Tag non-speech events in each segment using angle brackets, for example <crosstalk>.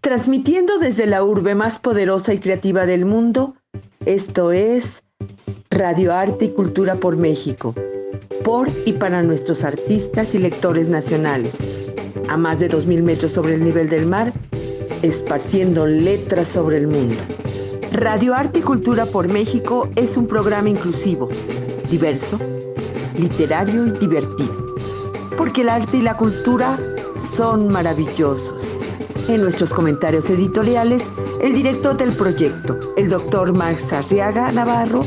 Transmitiendo desde la urbe más poderosa y creativa del mundo, esto es Radio Arte y Cultura por México, por y para nuestros artistas y lectores nacionales, a más de 2.000 metros sobre el nivel del mar, esparciendo letras sobre el mundo. Radio Arte y Cultura por México es un programa inclusivo, diverso, literario y divertido, porque el arte y la cultura son maravillosos. En nuestros comentarios editoriales, el director del proyecto, el doctor Max Arriaga Navarro,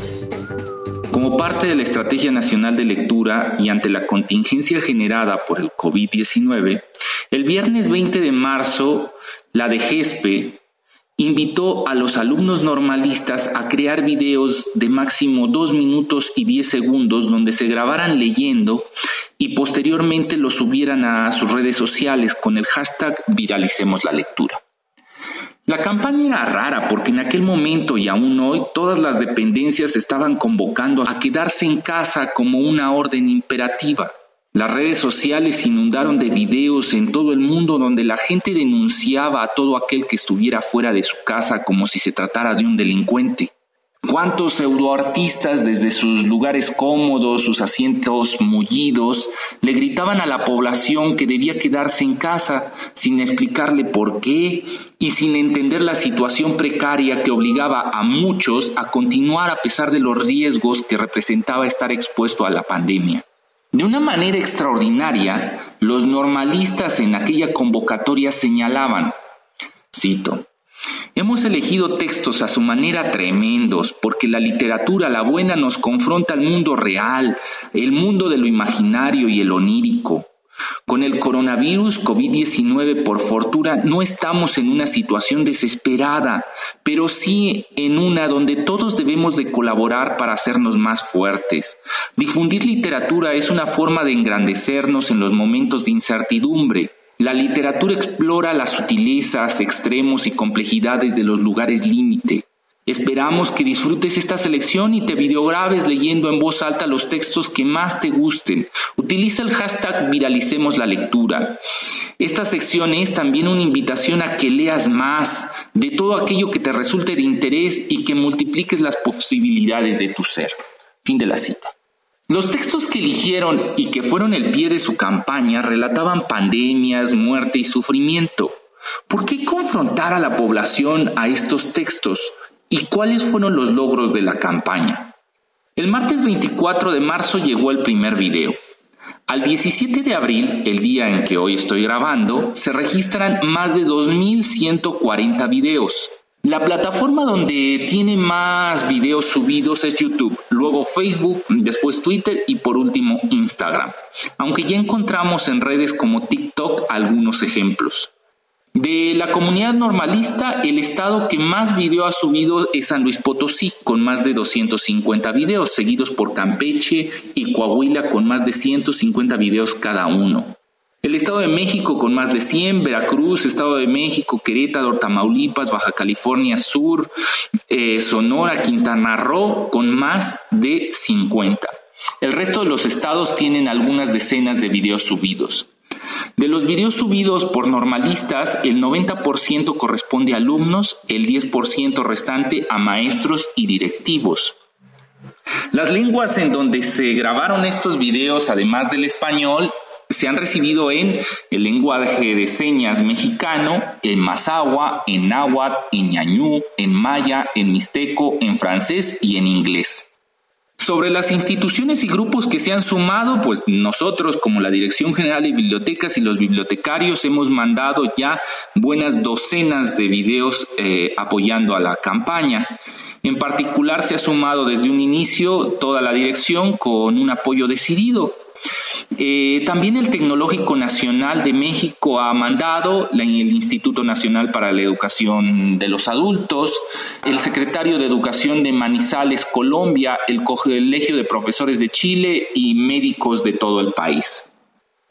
como parte de la Estrategia Nacional de Lectura y ante la contingencia generada por el COVID-19, el viernes 20 de marzo, la de GESPE invitó a los alumnos normalistas a crear videos de máximo 2 minutos y 10 segundos donde se grabaran leyendo y posteriormente los subieran a sus redes sociales con el hashtag Viralicemos la lectura. La campaña era rara porque en aquel momento y aún hoy todas las dependencias estaban convocando a quedarse en casa como una orden imperativa. Las redes sociales inundaron de videos en todo el mundo donde la gente denunciaba a todo aquel que estuviera fuera de su casa como si se tratara de un delincuente. ¿Cuántos pseudoartistas desde sus lugares cómodos, sus asientos mullidos, le gritaban a la población que debía quedarse en casa sin explicarle por qué y sin entender la situación precaria que obligaba a muchos a continuar a pesar de los riesgos que representaba estar expuesto a la pandemia? De una manera extraordinaria, los normalistas en aquella convocatoria señalaban, cito, Hemos elegido textos a su manera tremendos, porque la literatura, la buena, nos confronta al mundo real, el mundo de lo imaginario y el onírico. Con el coronavirus COVID-19, por fortuna, no estamos en una situación desesperada, pero sí en una donde todos debemos de colaborar para hacernos más fuertes. Difundir literatura es una forma de engrandecernos en los momentos de incertidumbre. La literatura explora las sutilezas, extremos y complejidades de los lugares límite. Esperamos que disfrutes esta selección y te videograbes leyendo en voz alta los textos que más te gusten. Utiliza el hashtag Viralicemos la lectura. Esta sección es también una invitación a que leas más de todo aquello que te resulte de interés y que multipliques las posibilidades de tu ser. Fin de la cita. Los textos que eligieron y que fueron el pie de su campaña relataban pandemias, muerte y sufrimiento. ¿Por qué confrontar a la población a estos textos? ¿Y cuáles fueron los logros de la campaña? El martes 24 de marzo llegó el primer video. Al 17 de abril, el día en que hoy estoy grabando, se registran más de 2.140 videos. La plataforma donde tiene más videos subidos es YouTube, luego Facebook, después Twitter y por último Instagram, aunque ya encontramos en redes como TikTok algunos ejemplos. De la comunidad normalista, el estado que más video ha subido es San Luis Potosí, con más de 250 videos, seguidos por Campeche y Coahuila con más de 150 videos cada uno. El Estado de México con más de 100, Veracruz, Estado de México, Querétaro, Tamaulipas, Baja California Sur, eh, Sonora, Quintana Roo con más de 50. El resto de los estados tienen algunas decenas de videos subidos. De los videos subidos por normalistas, el 90% corresponde a alumnos, el 10% restante a maestros y directivos. Las lenguas en donde se grabaron estos videos, además del español, se han recibido en el lenguaje de señas mexicano, en mazahua, en náhuatl, en ñañú, en maya, en mixteco, en francés y en inglés. Sobre las instituciones y grupos que se han sumado, pues nosotros como la Dirección General de Bibliotecas y los bibliotecarios hemos mandado ya buenas docenas de videos eh, apoyando a la campaña. En particular se ha sumado desde un inicio toda la dirección con un apoyo decidido. Eh, también el Tecnológico Nacional de México ha mandado, el Instituto Nacional para la Educación de los Adultos, el secretario de Educación de Manizales, Colombia, el Colegio de Profesores de Chile y médicos de todo el país.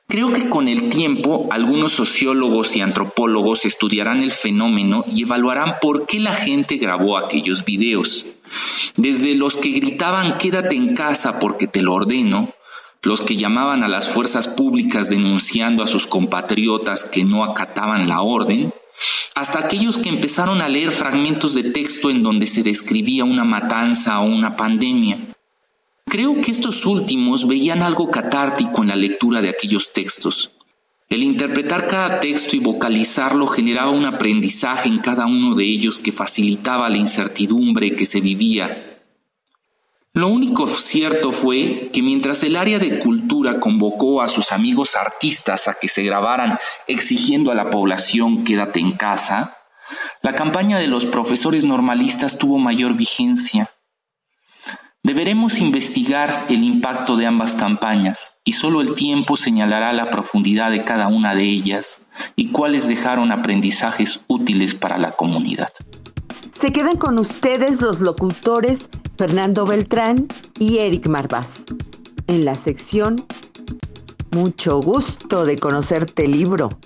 Creo que con el tiempo algunos sociólogos y antropólogos estudiarán el fenómeno y evaluarán por qué la gente grabó aquellos videos. Desde los que gritaban quédate en casa porque te lo ordeno, los que llamaban a las fuerzas públicas denunciando a sus compatriotas que no acataban la orden, hasta aquellos que empezaron a leer fragmentos de texto en donde se describía una matanza o una pandemia. Creo que estos últimos veían algo catártico en la lectura de aquellos textos. El interpretar cada texto y vocalizarlo generaba un aprendizaje en cada uno de ellos que facilitaba la incertidumbre que se vivía lo único cierto fue que mientras el área de cultura convocó a sus amigos artistas a que se grabaran exigiendo a la población quédate en casa, la campaña de los profesores normalistas tuvo mayor vigencia. Deberemos investigar el impacto de ambas campañas y solo el tiempo señalará la profundidad de cada una de ellas y cuáles dejaron aprendizajes útiles para la comunidad. Se quedan con ustedes los locutores Fernando Beltrán y Eric Marvás. En la sección Mucho gusto de conocerte libro.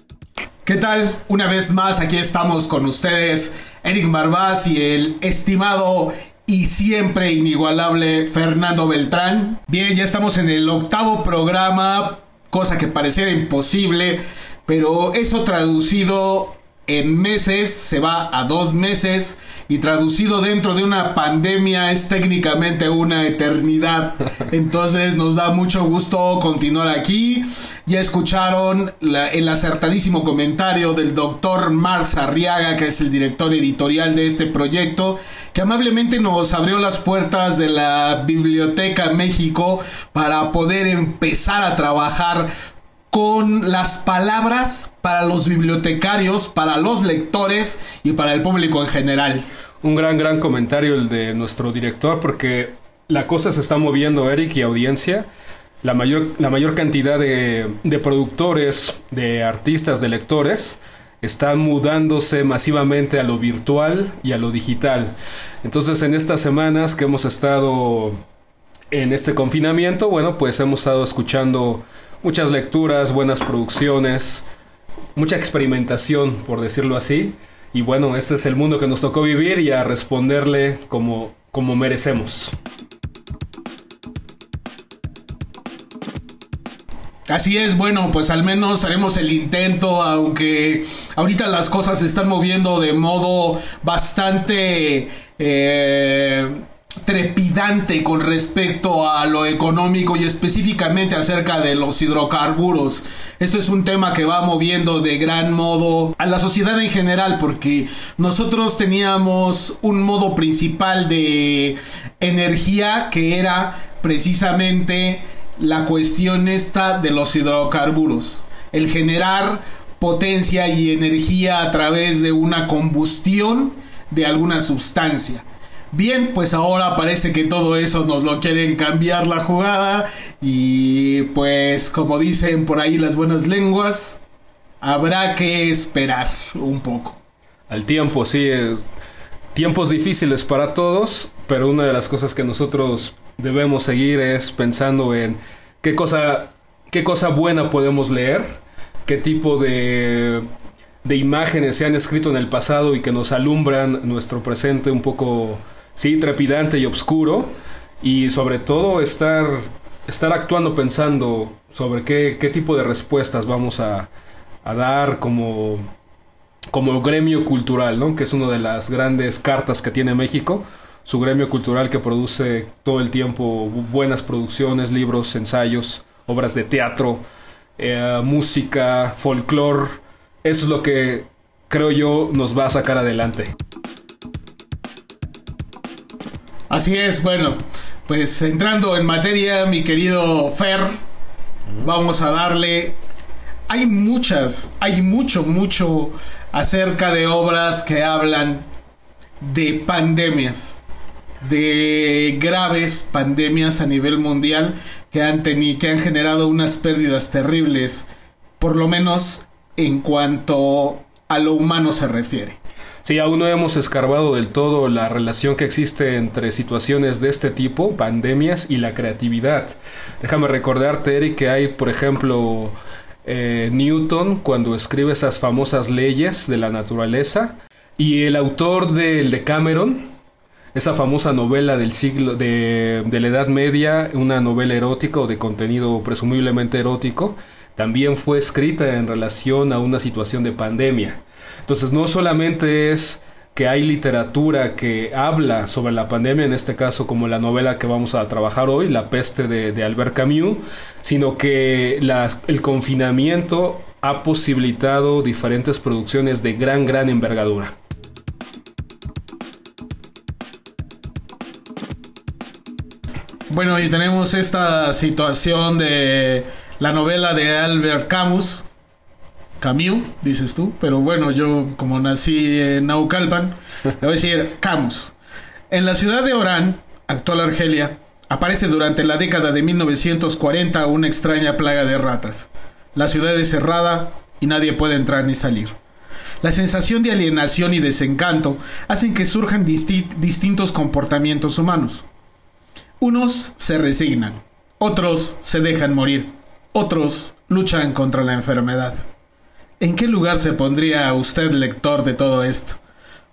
¿Qué tal? Una vez más aquí estamos con ustedes, Eric Marvás y el estimado y siempre inigualable Fernando Beltrán. Bien, ya estamos en el octavo programa, cosa que pareciera imposible, pero eso traducido en meses se va a dos meses y traducido dentro de una pandemia es técnicamente una eternidad. <laughs> Entonces nos da mucho gusto continuar aquí. Ya escucharon el acertadísimo comentario del doctor Marx Arriaga, que es el director editorial de este proyecto, que amablemente nos abrió las puertas de la Biblioteca México para poder empezar a trabajar con las palabras para los bibliotecarios, para los lectores y para el público en general. Un gran, gran comentario el de nuestro director porque la cosa se está moviendo, Eric, y audiencia. La mayor, la mayor cantidad de, de productores, de artistas, de lectores, están mudándose masivamente a lo virtual y a lo digital. Entonces, en estas semanas que hemos estado en este confinamiento, bueno, pues hemos estado escuchando muchas lecturas, buenas producciones, mucha experimentación, por decirlo así. Y bueno, este es el mundo que nos tocó vivir y a responderle como, como merecemos. Así es, bueno, pues al menos haremos el intento, aunque ahorita las cosas se están moviendo de modo bastante eh, trepidante con respecto a lo económico y específicamente acerca de los hidrocarburos. Esto es un tema que va moviendo de gran modo a la sociedad en general porque nosotros teníamos un modo principal de energía que era precisamente la cuestión esta de los hidrocarburos. El generar potencia y energía a través de una combustión de alguna sustancia. Bien, pues ahora parece que todo eso nos lo quieren cambiar la jugada y pues como dicen por ahí las buenas lenguas, habrá que esperar un poco. Al tiempo, sí. Eh, tiempos difíciles para todos, pero una de las cosas que nosotros debemos seguir es pensando en qué cosa, qué cosa buena podemos leer, qué tipo de, de imágenes se han escrito en el pasado y que nos alumbran nuestro presente un poco sí, trepidante y oscuro. Y sobre todo estar, estar actuando pensando sobre qué, qué tipo de respuestas vamos a, a dar como, como gremio cultural, ¿no? que es una de las grandes cartas que tiene México. Su gremio cultural que produce todo el tiempo buenas producciones, libros, ensayos, obras de teatro, eh, música, folclore. Eso es lo que creo yo nos va a sacar adelante. Así es, bueno, pues entrando en materia, mi querido Fer, vamos a darle... Hay muchas, hay mucho, mucho acerca de obras que hablan de pandemias, de graves pandemias a nivel mundial que han, tenido, que han generado unas pérdidas terribles, por lo menos en cuanto a lo humano se refiere. Sí, aún no hemos escarbado del todo la relación que existe entre situaciones de este tipo, pandemias y la creatividad. Déjame recordarte, Eric, que hay, por ejemplo, eh, Newton cuando escribe esas famosas leyes de la naturaleza y el autor del Decameron, esa famosa novela del siglo de, de la Edad Media, una novela erótica o de contenido presumiblemente erótico, también fue escrita en relación a una situación de pandemia. Entonces no solamente es que hay literatura que habla sobre la pandemia, en este caso como la novela que vamos a trabajar hoy, La peste de, Albert Camus, sino que el confinamiento ha posibilitado diferentes producciones de gran, gran envergadura. Bueno, y tenemos esta situación de la novela de Albert Camus, Camus, dices tú, pero bueno, yo como nací en Naucalpan, le voy a decir Camus. En la ciudad de Orán, actual Argelia, aparece durante la década de 1940 una extraña plaga de ratas. La ciudad es cerrada y nadie puede entrar ni salir. La sensación de alienación y desencanto hacen que surjan distintos comportamientos humanos. Unos se resignan, otros se dejan morir, otros luchan contra la enfermedad. ¿En qué lugar se pondría usted lector de todo esto?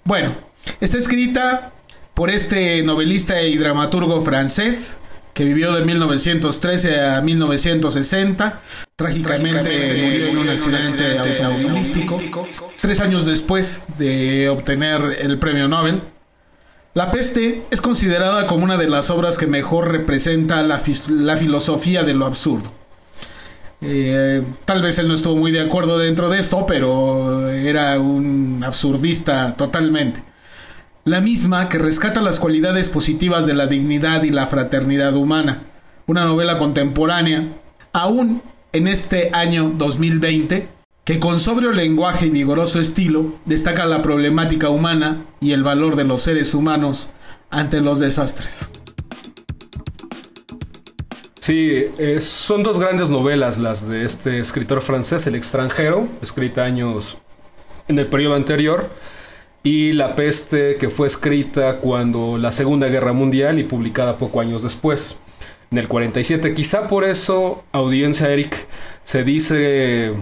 Bueno, está escrita por este novelista y dramaturgo francés que vivió de 1913 a 1960. Trágicamente murió en un accidente automovilístico tres años después de obtener el premio Nobel. La peste es considerada como una de las obras que mejor representa la, la filosofía de lo absurdo. Eh, tal vez él no estuvo muy de acuerdo dentro de esto, pero era un absurdista totalmente. La misma que rescata las cualidades positivas de la dignidad y la fraternidad humana. Una novela contemporánea, aún en este año 2020, que con sobrio lenguaje y vigoroso estilo destaca la problemática humana y el valor de los seres humanos ante los desastres. Sí, son dos grandes novelas las de este escritor francés, El extranjero, escrita años en el periodo anterior, y La peste, que fue escrita cuando la Segunda Guerra Mundial y publicada poco años después, en el 47. Quizá por eso, audiencia Eric, se dice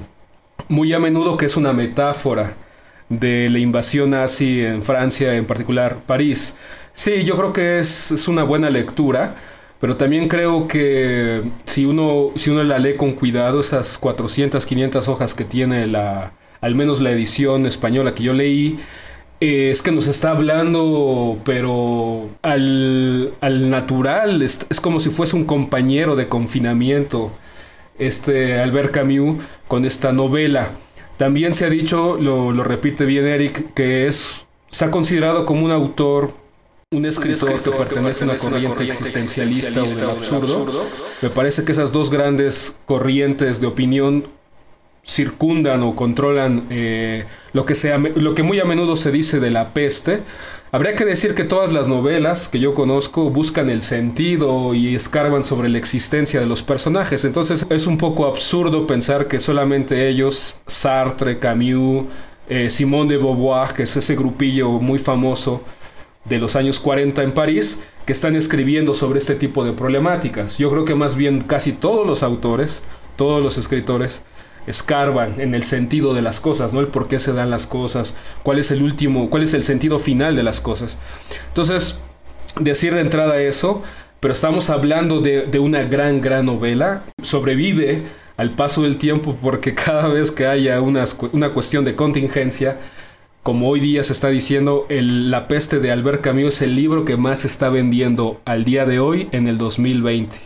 muy a menudo que es una metáfora de la invasión nazi en Francia, en particular París. Sí, yo creo que es, es una buena lectura pero también creo que si uno, si uno la lee con cuidado, esas 400, 500 hojas que tiene la, al menos la edición española que yo leí, eh, es que nos está hablando, pero al, al natural, es, como si fuese un compañero de confinamiento, este Albert Camus, con esta novela. También se ha dicho, lo, lo repite bien Eric, que es, se ha considerado como un autor un escritor, que pertenece a una corriente, existencialista, o del absurdo, me parece que esas dos grandes corrientes de opinión circundan o controlan eh, lo, que sea, lo que muy a menudo se dice de la peste. Habría que decir que todas las novelas que yo conozco buscan el sentido y escarban sobre la existencia de los personajes. Entonces es un poco absurdo pensar que solamente ellos, Sartre, Camus, eh, Simone de Beauvoir, que es ese grupillo muy famoso, de los años 40 en París que están escribiendo sobre este tipo de problemáticas. Yo creo que más bien casi todos los autores, todos los escritores, escarban en el sentido de las cosas, ¿no? El por qué se dan las cosas, cuál es el último, cuál es el sentido final de las cosas. Entonces, decir de entrada eso, pero estamos hablando de, de una gran, gran novela, sobrevive al paso del tiempo porque <laughs> cada vez que haya una, una cuestión de contingencia, como hoy día se está diciendo, el, La peste de Albert Camus es el libro que más se está vendiendo al día de hoy en el 2020.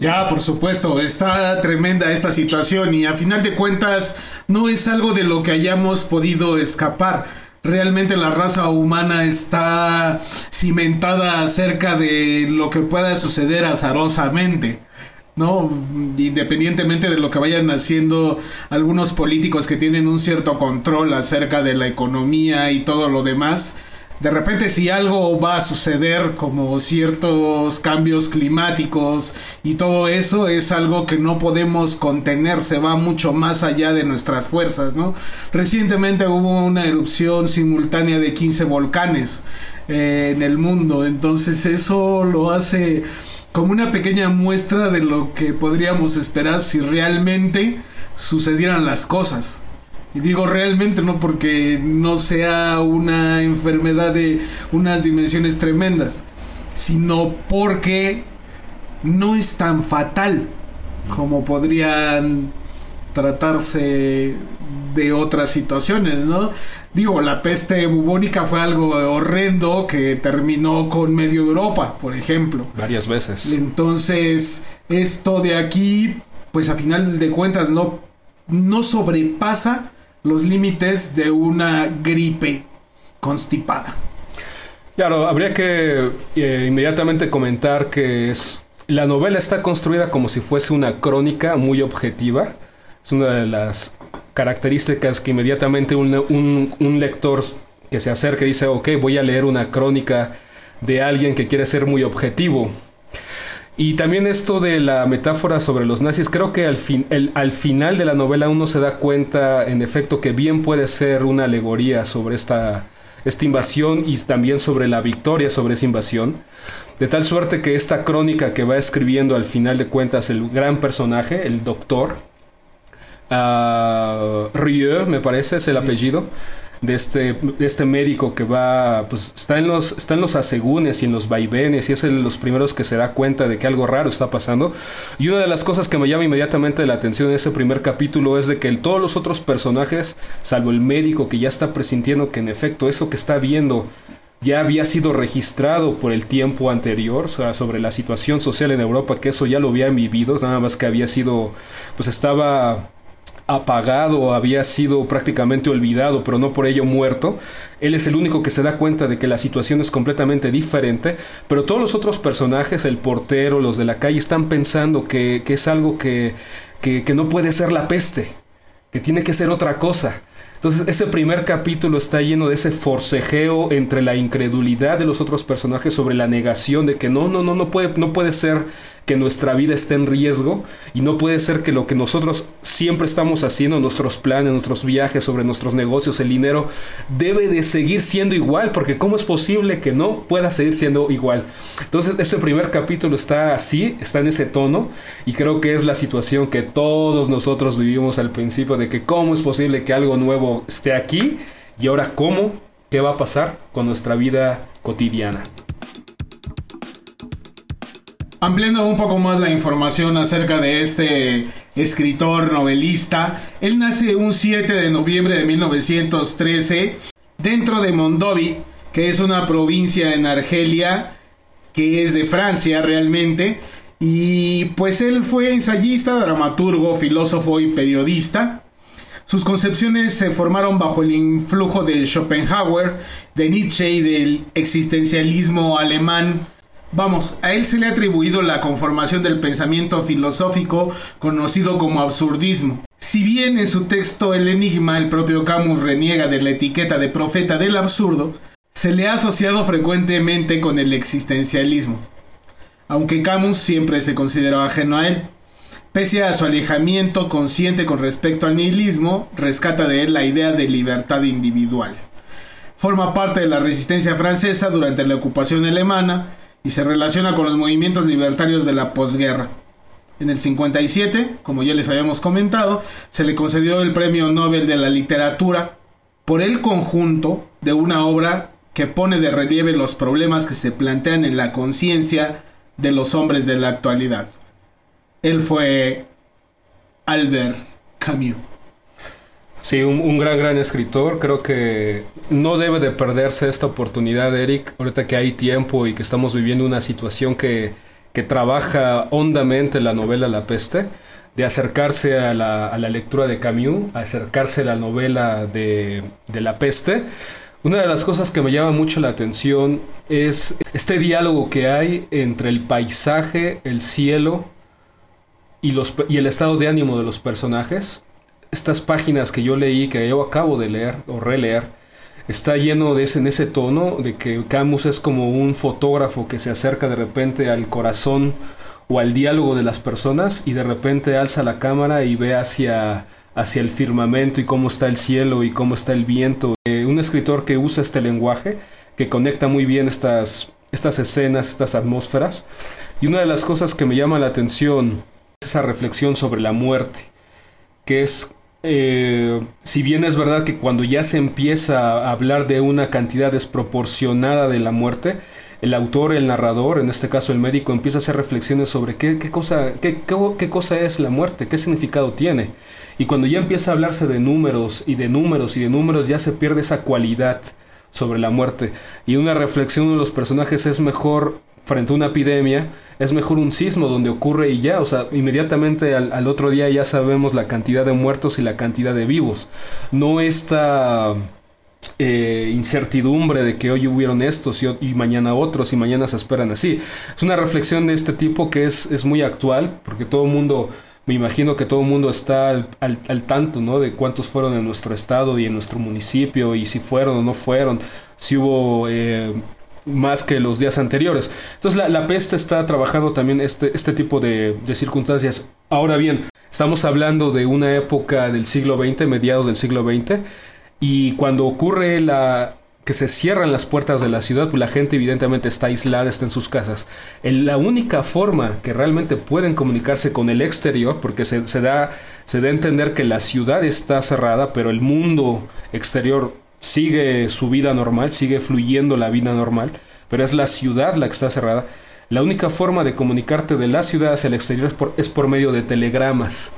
Ya, por supuesto, está tremenda esta situación y a final de cuentas no es algo de lo que hayamos podido escapar. Realmente la raza humana está cimentada acerca de lo que pueda suceder azarosamente. ¿No? Independientemente de lo que vayan haciendo algunos políticos que tienen un cierto control acerca de la economía y todo lo demás, de repente si algo va a suceder como ciertos cambios climáticos y todo eso es algo que no podemos contener, se va mucho más allá de nuestras fuerzas, ¿no? Recientemente hubo una erupción simultánea de 15 volcanes eh, en el mundo, entonces eso lo hace como una pequeña muestra de lo que podríamos esperar si realmente sucedieran las cosas. Y digo realmente no porque no sea una enfermedad de unas dimensiones tremendas, sino porque no es tan fatal como podrían tratarse de otras situaciones, ¿no? Digo, la peste bubónica fue algo horrendo que terminó con medio Europa, por ejemplo. Varias veces. Entonces, esto de aquí, pues a final de cuentas no, no sobrepasa los límites de una gripe constipada. Claro, habría que eh, inmediatamente comentar que es, la novela está construida como si fuese una crónica muy objetiva. Es una de las características que inmediatamente un, un lector que se acerca y dice, ok, voy a leer una crónica de alguien que quiere ser muy objetivo. Y también esto de la metáfora sobre los nazis, creo que al, fin, el, al final de la novela uno se da cuenta, en efecto, que bien puede ser una alegoría sobre esta, esta invasión y también sobre la victoria sobre esa invasión. De tal suerte que esta crónica que va escribiendo al final de cuentas el gran personaje, el doctor, uh, Rieu, me parece, es el apellido, de este, este médico que va, pues está en los, está en los asegúnes y en los vaivenes y es de los primeros que se da cuenta de que algo raro está pasando. Y una de las cosas que me llama inmediatamente la atención en ese primer capítulo es de que todos los otros personajes, salvo el médico que ya está presintiendo que en efecto eso que está viendo ya había sido registrado por el tiempo anterior, o sea, sobre la situación social en Europa, que eso ya lo había vivido, nada más que había sido, pues estaba apagado, había sido prácticamente olvidado, pero no por ello muerto. Él es el único que se da cuenta de que la situación es completamente diferente, pero todos los otros personajes, el portero, los de la calle, están pensando que, que es algo que, que, que no puede ser la peste, que tiene que ser otra cosa. Entonces ese primer capítulo está lleno de ese forcejeo entre la incredulidad de los otros personajes sobre la negación de que no, no, no, no puede, no puede ser que nuestra vida esté en riesgo y no puede ser que lo que nosotros siempre estamos haciendo, nuestros planes, nuestros viajes, sobre nuestros negocios, el dinero, debe de seguir siendo igual, porque ¿cómo es posible que no pueda seguir siendo igual? Entonces ese primer capítulo está así, está en ese tono y creo que es la situación que todos nosotros vivimos al principio de que cómo es posible que algo nuevo esté aquí y ahora cómo, qué va a pasar con nuestra vida cotidiana. Ampliando un poco más la información acerca de este escritor novelista, él nace un 7 de noviembre de 1913 dentro de Mondovi, que es una provincia en Argelia que es de Francia realmente. Y pues él fue ensayista, dramaturgo, filósofo y periodista. Sus concepciones se formaron bajo el influjo de Schopenhauer, de Nietzsche y del existencialismo alemán Vamos, a él se le ha atribuido la conformación del pensamiento filosófico conocido como absurdismo. Si bien en su texto El Enigma el propio Camus reniega de la etiqueta de profeta del absurdo, se le ha asociado frecuentemente con el existencialismo, aunque Camus siempre se consideró ajeno a él. Pese a su alejamiento consciente con respecto al nihilismo, rescata de él la idea de libertad individual. Forma parte de la resistencia francesa durante la ocupación alemana, y se relaciona con los movimientos libertarios de la posguerra. En el 57, como ya les habíamos comentado, se le concedió el Premio Nobel de la Literatura por el conjunto de una obra que pone de relieve los problemas que se plantean en la conciencia de los hombres de la actualidad. Él fue Albert Camus. Sí, un, gran, gran escritor. Creo que no debe de perderse esta oportunidad, Eric, ahorita que hay tiempo y que estamos viviendo una situación que, que trabaja hondamente la novela La Peste, de acercarse a la, a la lectura de Camus, acercarse a la novela de, de La Peste. Una de las cosas que me llama mucho la atención es este diálogo que hay entre el paisaje, el cielo y, los, y el estado de ánimo de los personajes estas páginas que yo leí, que yo acabo de leer o releer, está lleno de ese, en ese tono de que Camus es como un fotógrafo que se acerca de repente al corazón o al diálogo de las personas y de repente alza la cámara y ve hacia, hacia el firmamento y cómo está el cielo y cómo está el viento. Eh, un escritor que usa este lenguaje, que conecta muy bien estas, estas escenas, estas atmósferas. Y una de las cosas que me llama la atención es esa reflexión sobre la muerte, que es eh, si bien es verdad que cuando ya se empieza a hablar de una cantidad desproporcionada de la muerte, el autor, el narrador, en este caso el médico, empieza a hacer reflexiones sobre qué, cosa, qué, cosa es la muerte, qué significado tiene. Y cuando ya empieza a hablarse de números y de números y de números, ya se pierde esa cualidad sobre la muerte. Y una reflexión de los personajes es mejor frente a una epidemia, es mejor un sismo donde ocurre y ya, o sea, inmediatamente al, otro día ya sabemos la cantidad de muertos y la cantidad de vivos. No esta eh, incertidumbre de que hoy hubieron estos y, mañana otros y mañana se esperan así. Es una reflexión de este tipo que es, es muy actual, porque todo el mundo me imagino que todo el mundo está al, al, tanto, ¿no? De cuántos fueron en nuestro estado y en nuestro municipio y si fueron o no fueron, si hubo eh, más que los días anteriores. Entonces la, peste está trabajando también este, este tipo de, circunstancias. Ahora bien, estamos hablando de una época del siglo XX, mediados del siglo XX, y cuando ocurre la, que se cierran las puertas de la ciudad, pues la gente evidentemente está aislada, está en sus casas. la única forma que realmente pueden comunicarse con el exterior, porque se, da, se da a entender que la ciudad está cerrada, pero el mundo exterior sigue su vida normal, sigue fluyendo la vida normal, pero es la ciudad la que está cerrada. La única forma de comunicarte de la ciudad hacia el exterior es por, es por medio de telegramas.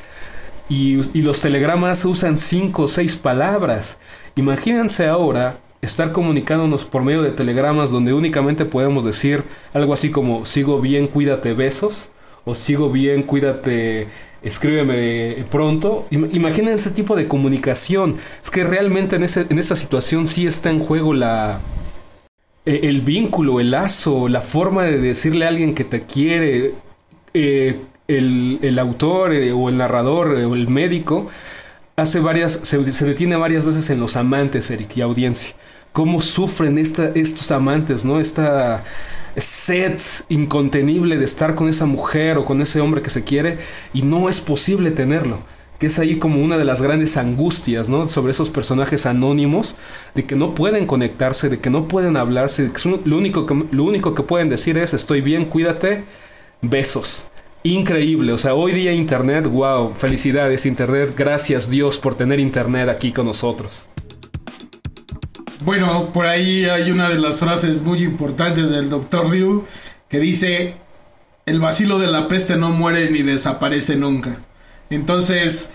Y, y los telegramas usan cinco o seis palabras. Imagínense ahora estar comunicándonos por medio de telegramas donde únicamente podemos decir algo así como sigo bien, cuídate, besos, o sigo bien, cuídate, escríbeme pronto. Imaginen ese tipo de comunicación. Es que realmente en, ese, en esa situación sí está en juego la, e, el vínculo, el lazo, la forma de decirle a alguien que te quiere. Eh, el, el, autor eh, o el narrador eh, o el médico hace varias, se, detiene varias veces en los amantes, Eric, y audiencia cómo sufren esta, estos amantes, ¿no? Esta sed incontenible de estar con esa mujer o con ese hombre que se quiere y no es posible tenerlo. Que es ahí como una de las grandes angustias, ¿no? Sobre esos personajes anónimos, de que no pueden conectarse, de que no pueden hablarse, lo, único que, lo único que pueden decir es estoy bien, cuídate, besos increíble. O sea, hoy día Internet, wow, felicidades Internet, gracias Dios por tener Internet aquí con nosotros. Bueno, por ahí hay una de las frases muy importantes del Dr. Ryu que dice, el vacilo de la peste no muere ni desaparece nunca. Entonces,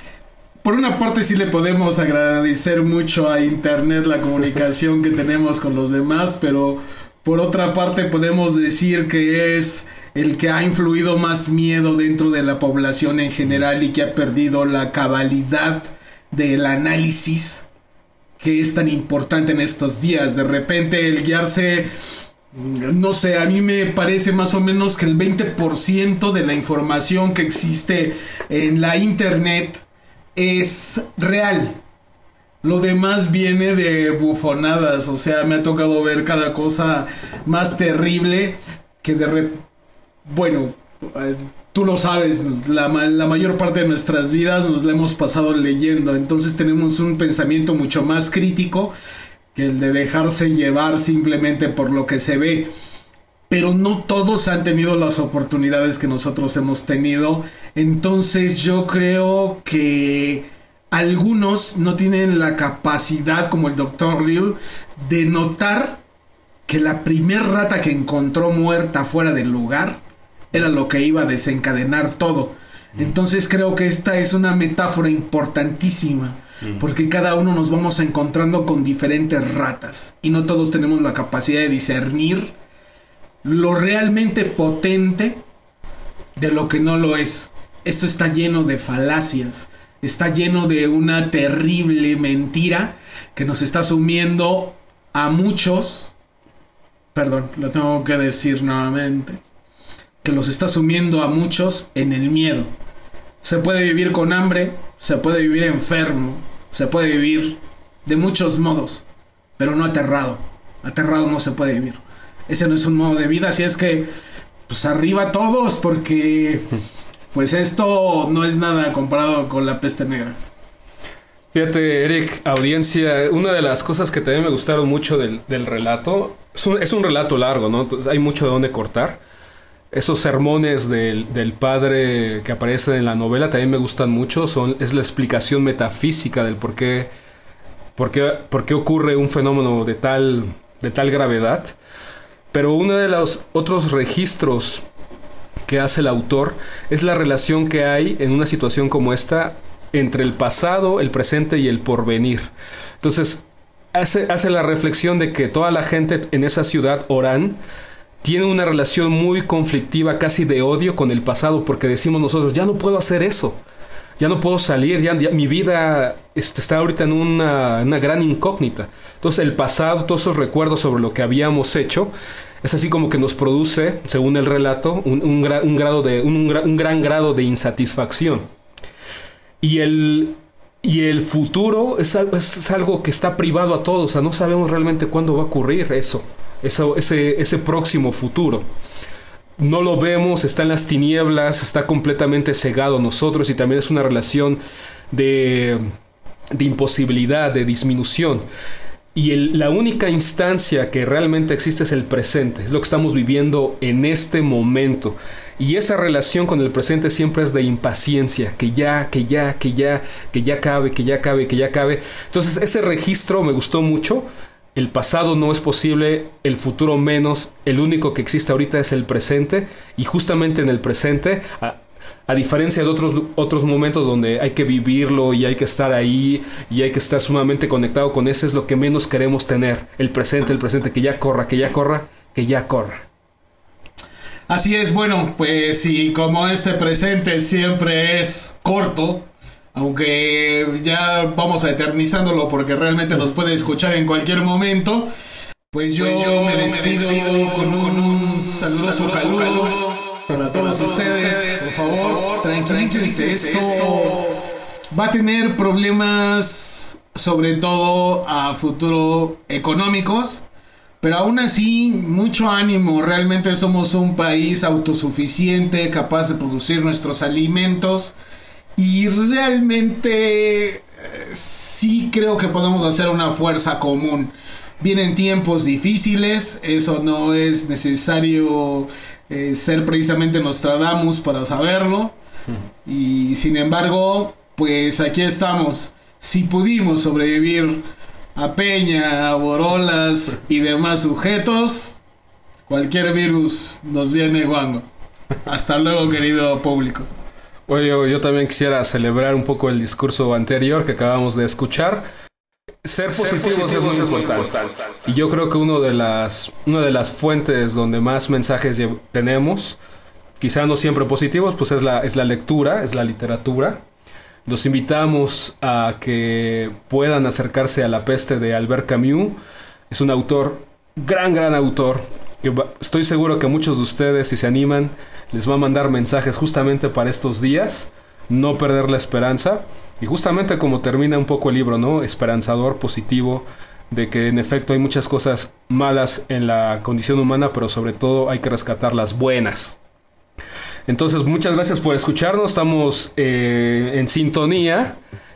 por una parte sí le podemos agradecer mucho a Internet la comunicación que tenemos con los demás, pero por otra parte podemos decir que es el que ha influido más miedo dentro de la población en general y que ha perdido la cabalidad del análisis que es tan importante en estos días. De repente el guiarse, no sé, a mí me parece más o menos que el 20% de la información que existe en la internet es real. Lo demás viene de bufonadas, o sea, me ha tocado ver cada cosa más terrible que de repente... Bueno, tú lo sabes, la, mayor parte de nuestras vidas nos la hemos pasado leyendo, entonces tenemos un pensamiento mucho más crítico que el de dejarse llevar simplemente por lo que se ve. Pero no todos han tenido las oportunidades que nosotros hemos tenido. Entonces yo creo que algunos no tienen la capacidad, como el Dr. Ryu, de notar que la primer rata que encontró muerta fuera del lugar era lo que iba a desencadenar todo. Entonces creo que esta es una metáfora importantísima, porque cada uno nos vamos encontrando con diferentes ratas y no todos tenemos la capacidad de discernir lo realmente potente de lo que no lo es. Esto está lleno de falacias, está lleno de una terrible mentira que nos está sumiendo a muchos, perdón, lo tengo que decir nuevamente, que los está sumiendo a muchos en el miedo. Se puede vivir con hambre, se puede vivir enfermo, se puede vivir de muchos modos, pero no aterrado. Aterrado no se puede vivir. Ese no es un modo de vida, así es que pues arriba todos porque <laughs> pues esto no es nada comparado con la peste negra. Fíjate, Eric, audiencia, una de las cosas que también me gustaron mucho del, relato, es un, es un, relato largo, ¿no? hay mucho de dónde cortar esos sermones del, padre que aparecen en la novela también me gustan mucho. Son, es la explicación metafísica del por qué, por qué, por qué ocurre un fenómeno de tal, de tal gravedad. Pero uno de los otros registros que hace el autor es la relación que hay en una situación como esta entre el pasado, el presente y el porvenir. Entonces, hace, hace la reflexión de que toda la gente en esa ciudad, Orán, tiene una relación muy conflictiva, casi de odio con el pasado, porque decimos nosotros, ya no puedo hacer eso, ya no puedo salir, ya, mi vida este, está ahorita en una, gran incógnita. Entonces el pasado, todos esos recuerdos sobre lo que habíamos hecho, es así como que nos produce, según el relato, un, grado de, un, gran grado de insatisfacción. Y el, y el futuro es, es, algo que está privado a todos, o sea, no sabemos realmente cuándo va a ocurrir eso ese, ese próximo futuro. No lo vemos, está en las tinieblas, está completamente cegado nosotros y también es una relación de, de imposibilidad, de disminución. Y la única instancia que realmente existe es el presente, es lo que estamos viviendo en este momento. Y esa relación con el presente siempre es de impaciencia, que ya, que ya, que ya, que ya cabe, que ya cabe, que ya cabe. Entonces ese registro me gustó mucho el pasado no es posible, el futuro menos, el único que existe ahorita es el presente y justamente en el presente, a, diferencia de otros, otros momentos donde hay que vivirlo y hay que estar ahí y hay que estar sumamente conectado con ese, es lo que menos queremos tener, el presente, el presente, que ya corra, que ya corra, que ya corra. Así es, bueno, pues y como este presente siempre es corto, aunque ya vamos a eternizándolo porque realmente nos puede escuchar en cualquier momento. Pues yo, pues me, despido con un, saludoso saludo para todos ustedes. Por favor, tranquilícense. Esto va a tener problemas, sobre todo a futuro económicos. Pero aún así, mucho ánimo. Realmente somos un país autosuficiente, capaz de producir nuestros alimentos. Y realmente eh, sí creo que podemos hacer una fuerza común. Vienen tiempos difíciles, eso no es necesario eh, ser precisamente Nostradamus para saberlo. Y sin embargo, pues aquí estamos. Si pudimos sobrevivir a Peña, a Borolas y demás sujetos, cualquier virus nos viene guango. Hasta luego, querido público. Oye, yo también quisiera celebrar un poco el discurso anterior que acabamos de escuchar. Ser positivos, es, muy, importante. Y yo creo que uno de las, una de las fuentes donde más mensajes tenemos, quizá no siempre positivos, pues es la, es la lectura, es la literatura. Los invitamos a que puedan acercarse a La peste de Albert Camus. Es un autor, gran, gran autor, que estoy seguro que muchos de ustedes, si se animan, les va a mandar mensajes justamente para estos días, no perder la esperanza. Y justamente como termina un poco el libro, ¿no? Esperanzador, positivo, de que en efecto hay muchas cosas malas en la condición humana, pero sobre todo hay que rescatar las buenas. Entonces, muchas gracias por escucharnos, estamos eh, en sintonía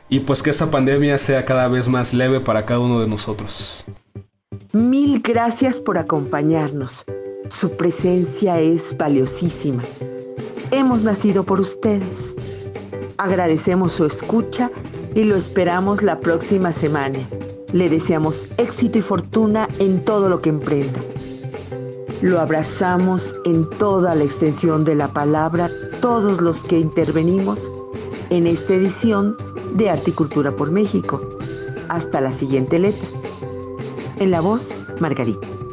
y pues que esta pandemia sea cada vez más leve para cada uno de nosotros. Mil gracias por acompañarnos. Su presencia es valiosísima. Hemos nacido por ustedes. Agradecemos su escucha y lo esperamos la próxima semana. Le deseamos éxito y fortuna en todo lo que emprenda. Lo abrazamos en toda la extensión de la palabra todos los que intervenimos en esta edición de Articultura por México. Hasta la siguiente letra. En la voz, Margarita.